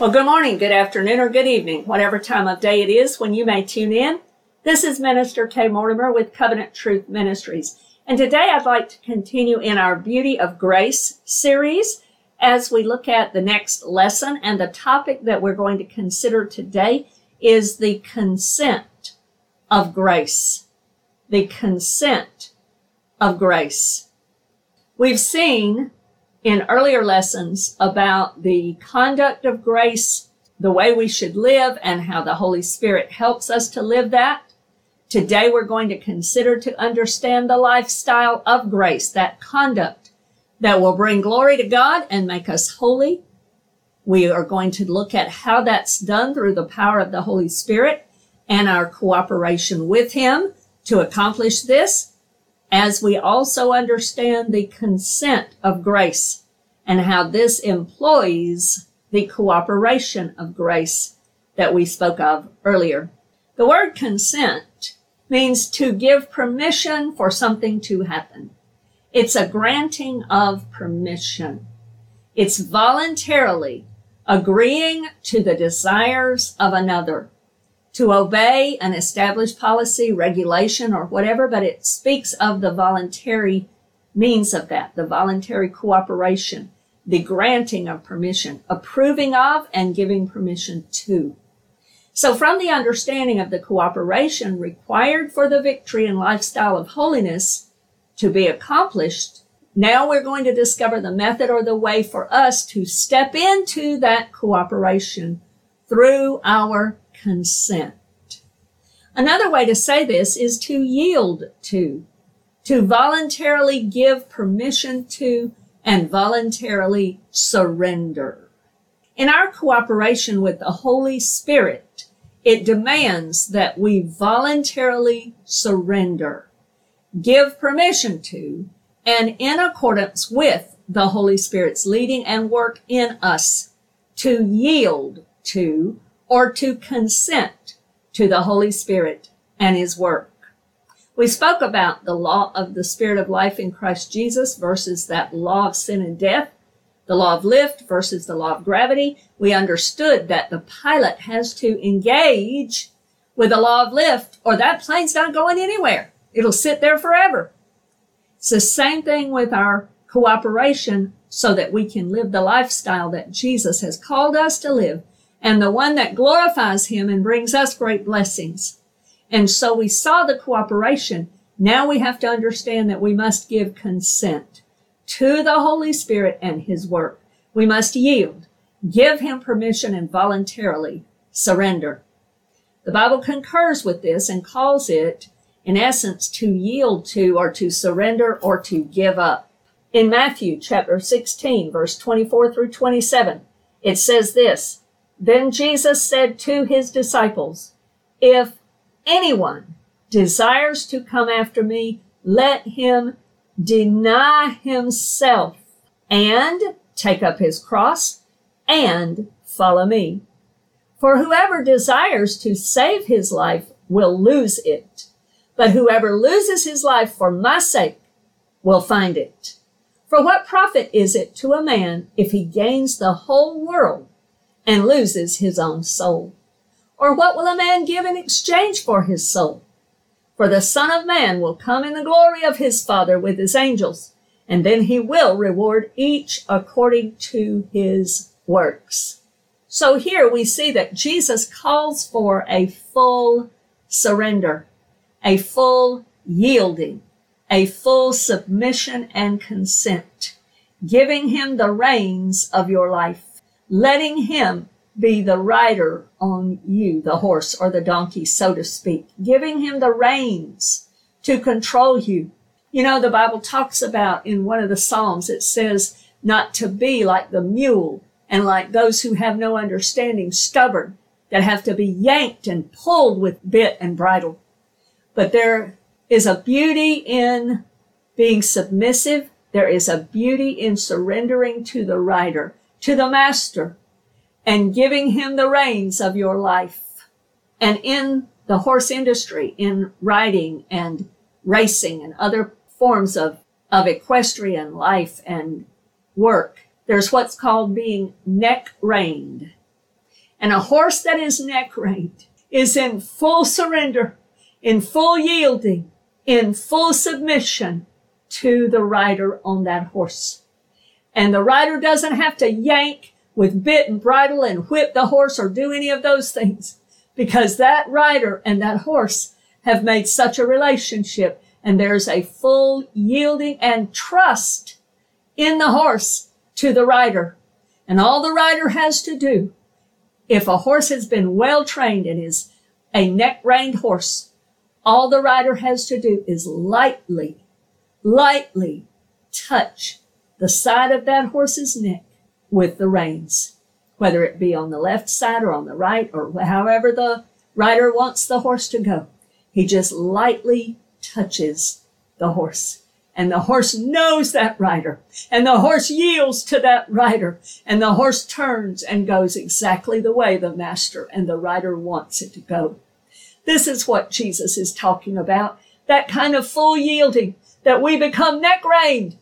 Well, good morning, good afternoon, or good evening, whatever time of day it is when you may tune in. This is Minister Kay Mortimer with Covenant Truth Ministries. And today I'd like to continue in our Beauty of Grace series as we look at the next lesson. And the topic that we're going to consider today is the consent of grace. The consent of grace. We've seen in earlier lessons about the conduct of grace, the way we should live, and how the Holy Spirit helps us to live that. Today we're going to consider to understand the lifestyle of grace, that conduct that will bring glory to God and make us holy. We are going to look at how that's done through the power of the Holy Spirit and our cooperation with Him to accomplish this as we also understand the consent of grace and how this employs the cooperation of grace that we spoke of earlier. The word consent means to give permission for something to happen. It's a granting of permission. It's voluntarily agreeing to the desires of another to obey an established policy, regulation, or whatever, but it speaks of the voluntary means of that, the voluntary cooperation, the granting of permission, approving of and giving permission to. So from the understanding of the cooperation required for the victory and lifestyle of holiness to be accomplished, now we're going to discover the method or the way for us to step into that cooperation through our consent. Another way to say this is to yield to, to voluntarily give permission to, and voluntarily surrender. In our cooperation with the Holy Spirit, it demands that we voluntarily surrender, give permission to, and in accordance with the Holy Spirit's leading and work in us to yield to or to consent to the Holy Spirit and his work. We spoke about the law of the Spirit of life in Christ Jesus versus that law of sin and death, the law of lift versus the law of gravity. We understood that the pilot has to engage with the law of lift or that plane's not going anywhere. It'll sit there forever. It's the same thing with our cooperation so that we can live the lifestyle that Jesus has called us to live and the one that glorifies him and brings us great blessings. And so we saw the cooperation. Now we have to understand that we must give consent to the Holy Spirit and his work. We must yield, give him permission and voluntarily surrender. The Bible concurs with this and calls it, in essence, to yield to or to surrender or to give up. In Matthew chapter 16, verse 24 through 27, it says this, then Jesus said to his disciples, If anyone desires to come after me, let him deny himself and take up his cross and follow me. For whoever desires to save his life will lose it, but whoever loses his life for my sake will find it. For what profit is it to a man if he gains the whole world and loses his own soul? Or what will a man give in exchange for his soul? For the Son of Man will come in the glory of his Father with his angels, and then he will reward each according to his works. So here we see that Jesus calls for a full surrender, a full yielding, a full submission and consent, giving him the reins of your life letting him be the rider on you, the horse or the donkey, so to speak, giving him the reins to control you. You know, the Bible talks about in one of the Psalms, it says not to be like the mule and like those who have no understanding, stubborn, that have to be yanked and pulled with bit and bridle. But there is a beauty in being submissive. There is a beauty in surrendering to the rider to the master and giving him the reins of your life. And in the horse industry, in riding and racing and other forms of, of equestrian life and work, there's what's called being neck reined. And a horse that is neck reined is in full surrender, in full yielding, in full submission to the rider on that horse. And the rider doesn't have to yank with bit and bridle and whip the horse or do any of those things because that rider and that horse have made such a relationship and there's a full yielding and trust in the horse to the rider. And all the rider has to do, if a horse has been well trained and is a neck reined horse, all the rider has to do is lightly, lightly touch the side of that horse's neck with the reins, whether it be on the left side or on the right or however the rider wants the horse to go. He just lightly touches the horse. And the horse knows that rider. And the horse yields to that rider. And the horse turns and goes exactly the way the master and the rider wants it to go. This is what Jesus is talking about. That kind of full yielding that we become neck reined,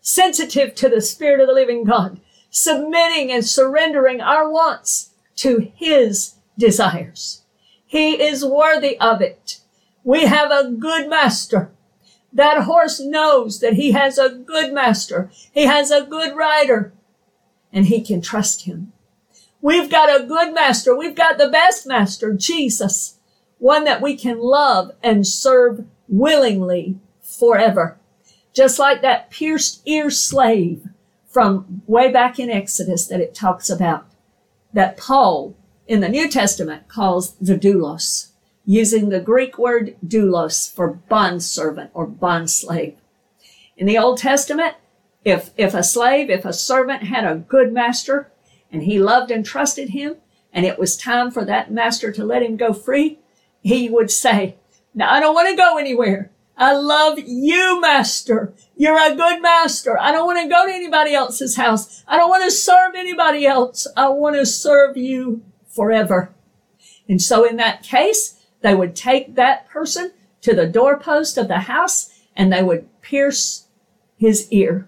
sensitive to the Spirit of the living God, submitting and surrendering our wants to His desires. He is worthy of it. We have a good master. That horse knows that he has a good master. He has a good rider and he can trust him. We've got a good master. We've got the best master, Jesus, one that we can love and serve willingly forever. Just like that pierced ear slave from way back in Exodus that it talks about that Paul in the New Testament calls the doulos using the Greek word doulos for bondservant or bondslave. In the Old Testament, if, if a slave, if a servant had a good master and he loved and trusted him, and it was time for that master to let him go free, he would say, now I don't want to go anywhere. I love you, master. You're a good master. I don't want to go to anybody else's house. I don't want to serve anybody else. I want to serve you forever. And so in that case, they would take that person to the doorpost of the house and they would pierce his ear.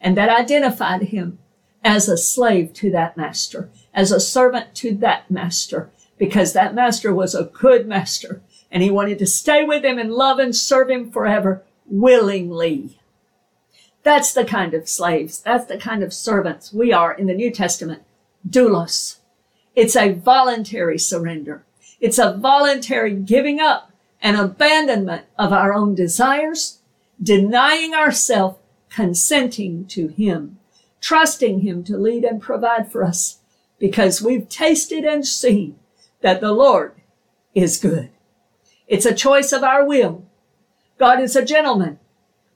And that identified him as a slave to that master, as a servant to that master, because that master was a good master and he wanted to stay with him and love and serve him forever willingly. That's the kind of slaves. That's the kind of servants we are in the New Testament. Doulos. It's a voluntary surrender. It's a voluntary giving up and abandonment of our own desires, denying ourselves, consenting to Him, trusting Him to lead and provide for us because we've tasted and seen that the Lord is good. It's a choice of our will. God is a gentleman.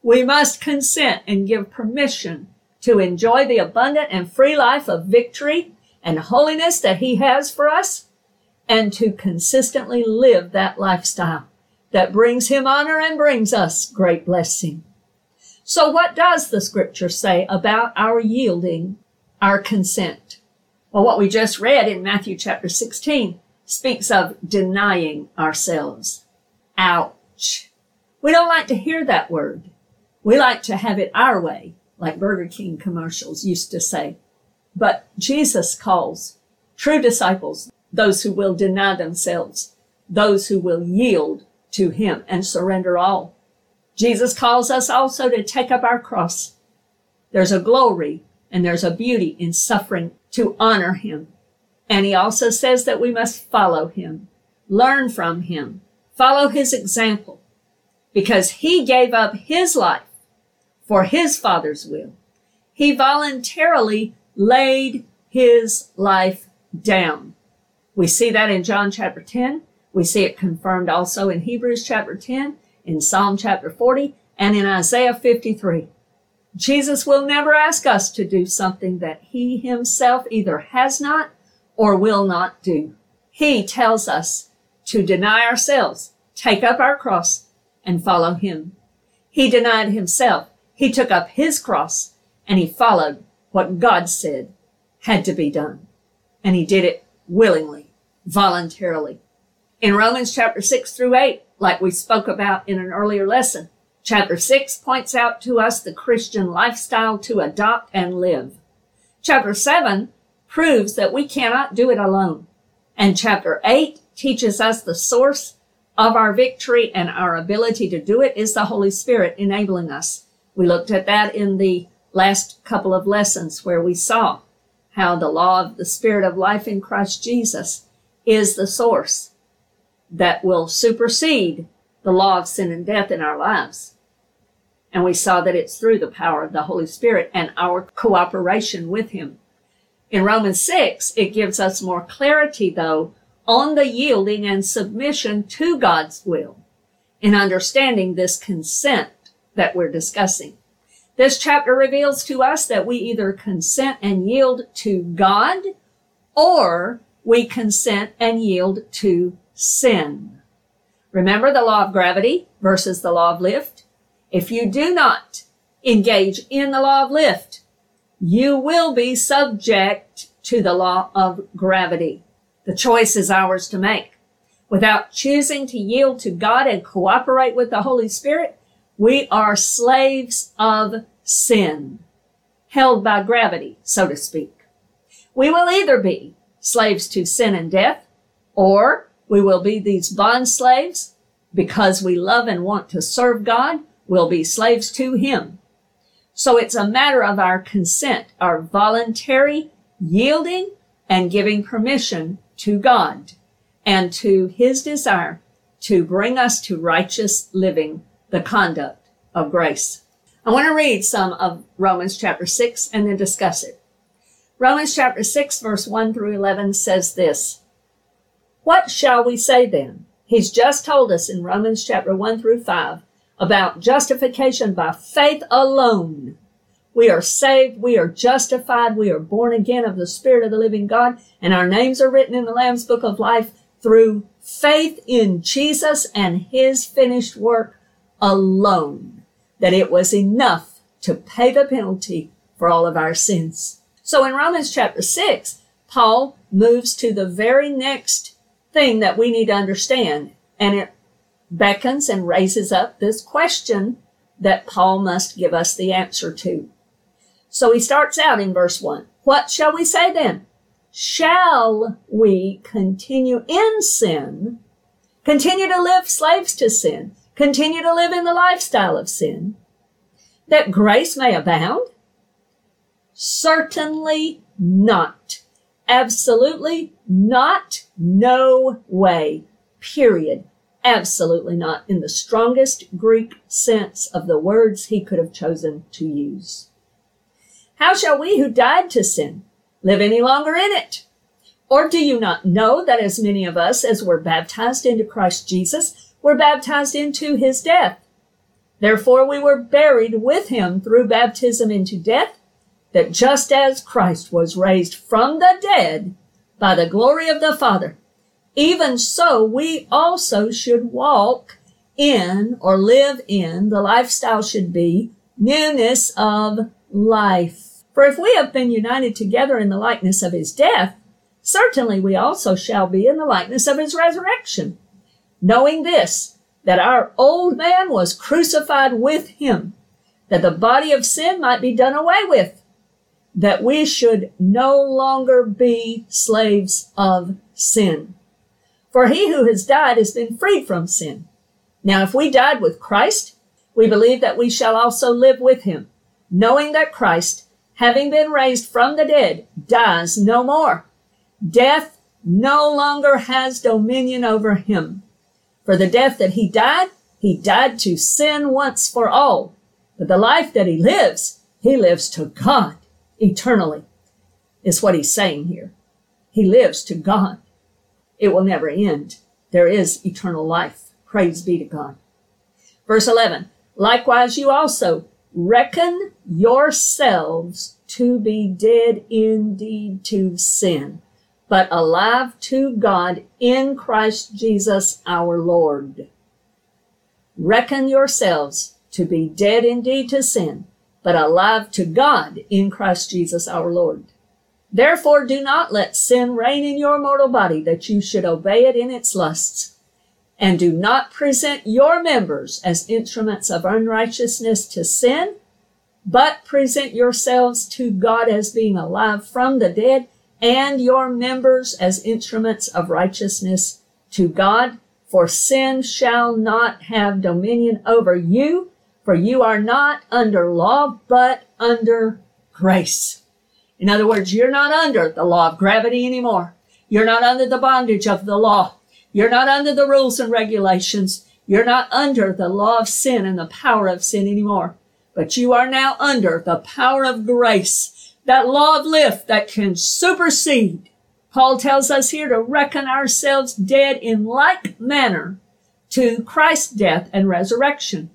We must consent and give permission to enjoy the abundant and free life of victory and holiness that He has for us and to consistently live that lifestyle that brings him honor and brings us great blessing. So what does the scripture say about our yielding, our consent? Well, what we just read in Matthew chapter 16 speaks of denying ourselves. Ouch. We don't like to hear that word. We like to have it our way, like Burger King commercials used to say. But Jesus calls true disciples those who will deny themselves, those who will yield to him and surrender all. Jesus calls us also to take up our cross. There's a glory and there's a beauty in suffering to honor him. And he also says that we must follow him, learn from him, follow his example, because he gave up his life for his father's will. He voluntarily laid his life down. We see that in John chapter 10. We see it confirmed also in Hebrews chapter 10, in Psalm chapter 40, and in Isaiah 53. Jesus will never ask us to do something that he himself either has not or will not do. He tells us to deny ourselves, take up our cross, and follow him. He denied himself. He took up his cross and he followed what God said had to be done. And he did it willingly voluntarily. In Romans chapter 6 through 8, like we spoke about in an earlier lesson, chapter 6 points out to us the Christian lifestyle to adopt and live. Chapter 7 proves that we cannot do it alone. And chapter 8 teaches us the source of our victory and our ability to do it is the Holy Spirit enabling us. We looked at that in the last couple of lessons where we saw how the law of the Spirit of life in Christ Jesus is the source that will supersede the law of sin and death in our lives. And we saw that it's through the power of the Holy Spirit and our cooperation with Him. In Romans 6, it gives us more clarity, though, on the yielding and submission to God's will in understanding this consent that we're discussing. This chapter reveals to us that we either consent and yield to God or we consent and yield to sin. Remember the law of gravity versus the law of lift? If you do not engage in the law of lift, you will be subject to the law of gravity. The choice is ours to make. Without choosing to yield to God and cooperate with the Holy Spirit, we are slaves of sin, held by gravity, so to speak. We will either be slaves to sin and death, or we will be these bond slaves because we love and want to serve God. We'll be slaves to Him. So it's a matter of our consent, our voluntary yielding and giving permission to God and to his desire to bring us to righteous living, the conduct of grace. I want to read some of Romans chapter 6 and then discuss it. Romans chapter 6 verse 1 through 11 says this. What shall we say then? He's just told us in Romans chapter 1 through 5 about justification by faith alone. We are saved. We are justified. We are born again of the Spirit of the living God. And our names are written in the Lamb's book of life through faith in Jesus and his finished work alone. That it was enough to pay the penalty for all of our sins. So in Romans chapter 6, Paul moves to the very next thing that we need to understand. And it beckons and raises up this question that Paul must give us the answer to. So he starts out in verse 1. What shall we say then? Shall we continue in sin, continue to live slaves to sin, continue to live in the lifestyle of sin, that grace may abound? Certainly not. Absolutely not. No way. Period. Absolutely not in the strongest Greek sense of the words he could have chosen to use. How shall we who died to sin live any longer in it? Or do you not know that as many of us as were baptized into Christ Jesus were baptized into his death? Therefore we were buried with him through baptism into death, that just as Christ was raised from the dead by the glory of the Father, even so we also should walk in or live in, the lifestyle should be newness of life. For if we have been united together in the likeness of his death, certainly we also shall be in the likeness of his resurrection. Knowing this, that our old man was crucified with him, that the body of sin might be done away with, that we should no longer be slaves of sin. For he who has died has been freed from sin. Now, if we died with Christ, we believe that we shall also live with him knowing that Christ, having been raised from the dead, dies no more. Death no longer has dominion over him. For the death that he died, he died to sin once for all. But the life that he lives, he lives to God eternally, is what he's saying here. He lives to God. It will never end. There is eternal life. Praise be to God. Verse 11. Likewise, you also, Reckon yourselves to be dead indeed to sin, but alive to God in Christ Jesus our Lord. Reckon yourselves to be dead indeed to sin, but alive to God in Christ Jesus our Lord. Therefore do not let sin reign in your mortal body that you should obey it in its lusts and do not present your members as instruments of unrighteousness to sin, but present yourselves to God as being alive from the dead and your members as instruments of righteousness to God. For sin shall not have dominion over you, for you are not under law, but under grace. In other words, you're not under the law of gravity anymore. You're not under the bondage of the law. You're not under the rules and regulations. You're not under the law of sin and the power of sin anymore. But you are now under the power of grace, that law of lift that can supersede. Paul tells us here to reckon ourselves dead in like manner to Christ's death and resurrection.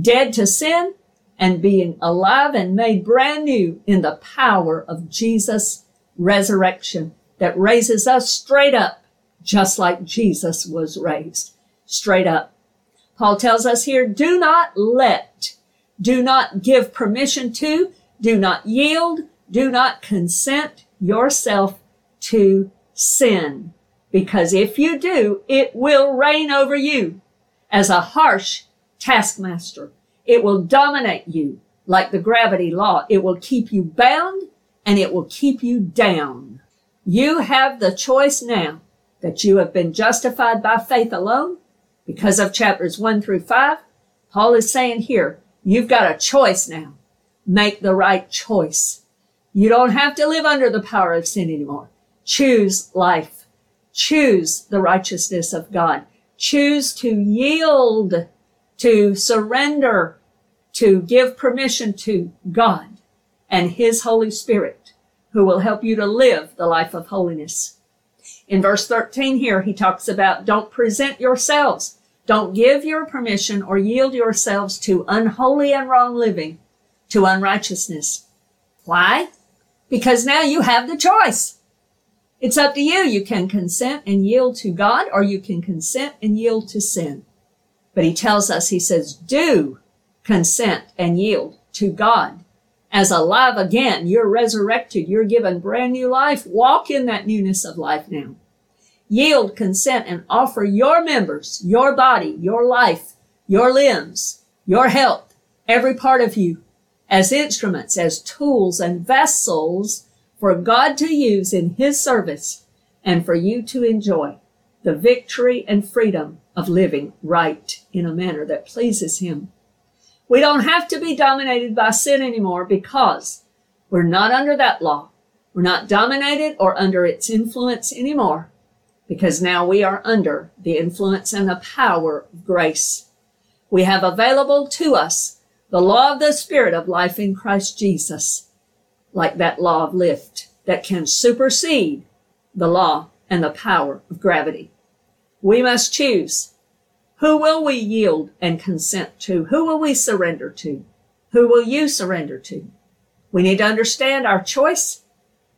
Dead to sin and being alive and made brand new in the power of Jesus' resurrection that raises us straight up, just like Jesus was raised straight up. Paul tells us here, do not let do not give permission to, do not yield, do not consent yourself to sin. Because if you do, it will reign over you as a harsh taskmaster. It will dominate you like the gravity law. It will keep you bound and it will keep you down. You have the choice now that you have been justified by faith alone because of chapters one through five. Paul is saying here, You've got a choice now. Make the right choice. You don't have to live under the power of sin anymore. Choose life. Choose the righteousness of God. Choose to yield, to surrender, to give permission to God and His Holy Spirit who will help you to live the life of holiness. In verse 13 here, he talks about don't present yourselves don't give your permission or yield yourselves to unholy and wrong living, to unrighteousness. Why? Because now you have the choice. It's up to you. You can consent and yield to God or you can consent and yield to sin. But he tells us, he says, do consent and yield to God. As alive again, you're resurrected. You're given brand new life. Walk in that newness of life now yield, consent, and offer your members, your body, your life, your limbs, your health, every part of you as instruments, as tools and vessels for God to use in His service and for you to enjoy the victory and freedom of living right in a manner that pleases Him. We don't have to be dominated by sin anymore because we're not under that law. We're not dominated or under its influence anymore because now we are under the influence and the power of grace. We have available to us the law of the Spirit of life in Christ Jesus, like that law of lift that can supersede the law and the power of gravity. We must choose. Who will we yield and consent to? Who will we surrender to? Who will you surrender to? We need to understand our choice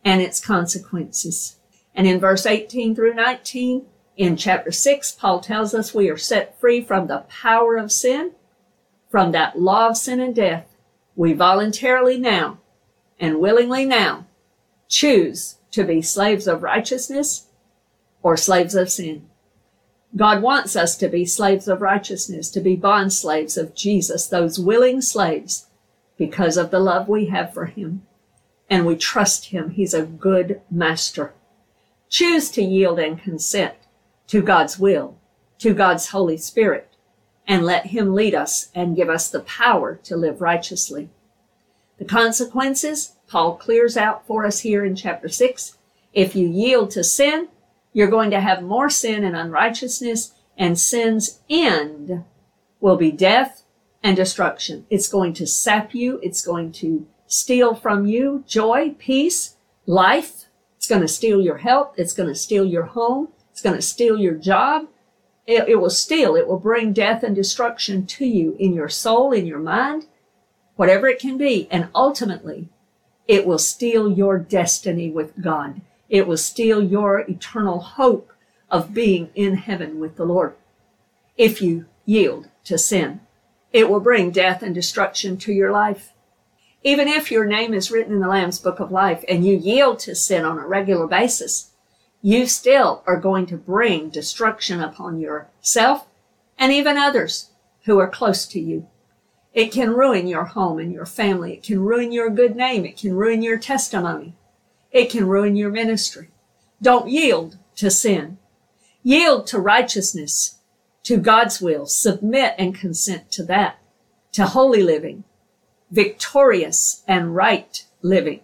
and its consequences. And in verse 18 through 19, in chapter 6, Paul tells us we are set free from the power of sin, from that law of sin and death. We voluntarily now and willingly now choose to be slaves of righteousness or slaves of sin. God wants us to be slaves of righteousness, to be bond slaves of Jesus, those willing slaves, because of the love we have for him. And we trust him. He's a good master. Choose to yield and consent to God's will, to God's Holy Spirit, and let Him lead us and give us the power to live righteously. The consequences, Paul clears out for us here in chapter 6. If you yield to sin, you're going to have more sin and unrighteousness, and sin's end will be death and destruction. It's going to sap you. It's going to steal from you joy, peace, life, it's going to steal your health. It's going to steal your home. It's going to steal your job. It, it will steal. It will bring death and destruction to you in your soul, in your mind, whatever it can be. And ultimately, it will steal your destiny with God. It will steal your eternal hope of being in heaven with the Lord. If you yield to sin, it will bring death and destruction to your life. Even if your name is written in the Lamb's Book of Life and you yield to sin on a regular basis, you still are going to bring destruction upon yourself and even others who are close to you. It can ruin your home and your family. It can ruin your good name. It can ruin your testimony. It can ruin your ministry. Don't yield to sin. Yield to righteousness, to God's will. Submit and consent to that, to holy living, victorious and right living.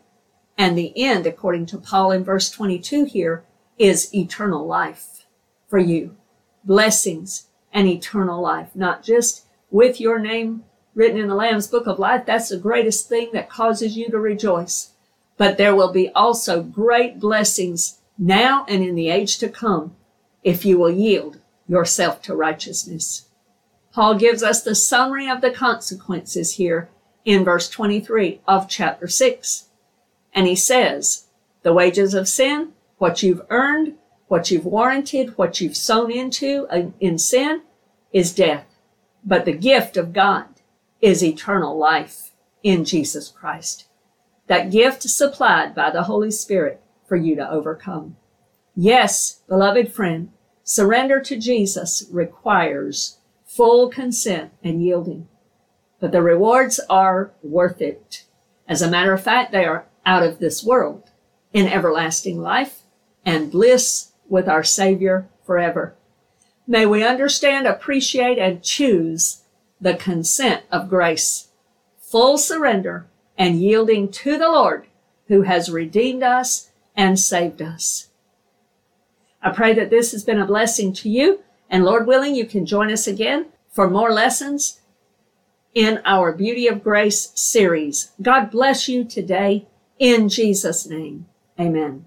And the end, according to Paul in verse 22 here, is eternal life for you. Blessings and eternal life, not just with your name written in the Lamb's book of life. That's the greatest thing that causes you to rejoice. But there will be also great blessings now and in the age to come if you will yield yourself to righteousness. Paul gives us the summary of the consequences here in verse 23 of chapter 6. And he says, the wages of sin, what you've earned, what you've warranted, what you've sown into in sin is death. But the gift of God is eternal life in Jesus Christ. That gift supplied by the Holy Spirit for you to overcome. Yes, beloved friend, surrender to Jesus requires full consent and yielding. But the rewards are worth it. As a matter of fact, they are out of this world in everlasting life and bliss with our Savior forever. May we understand, appreciate, and choose the consent of grace, full surrender and yielding to the Lord who has redeemed us and saved us. I pray that this has been a blessing to you and Lord willing, you can join us again for more lessons in our Beauty of Grace series. God bless you today in Jesus' name. Amen.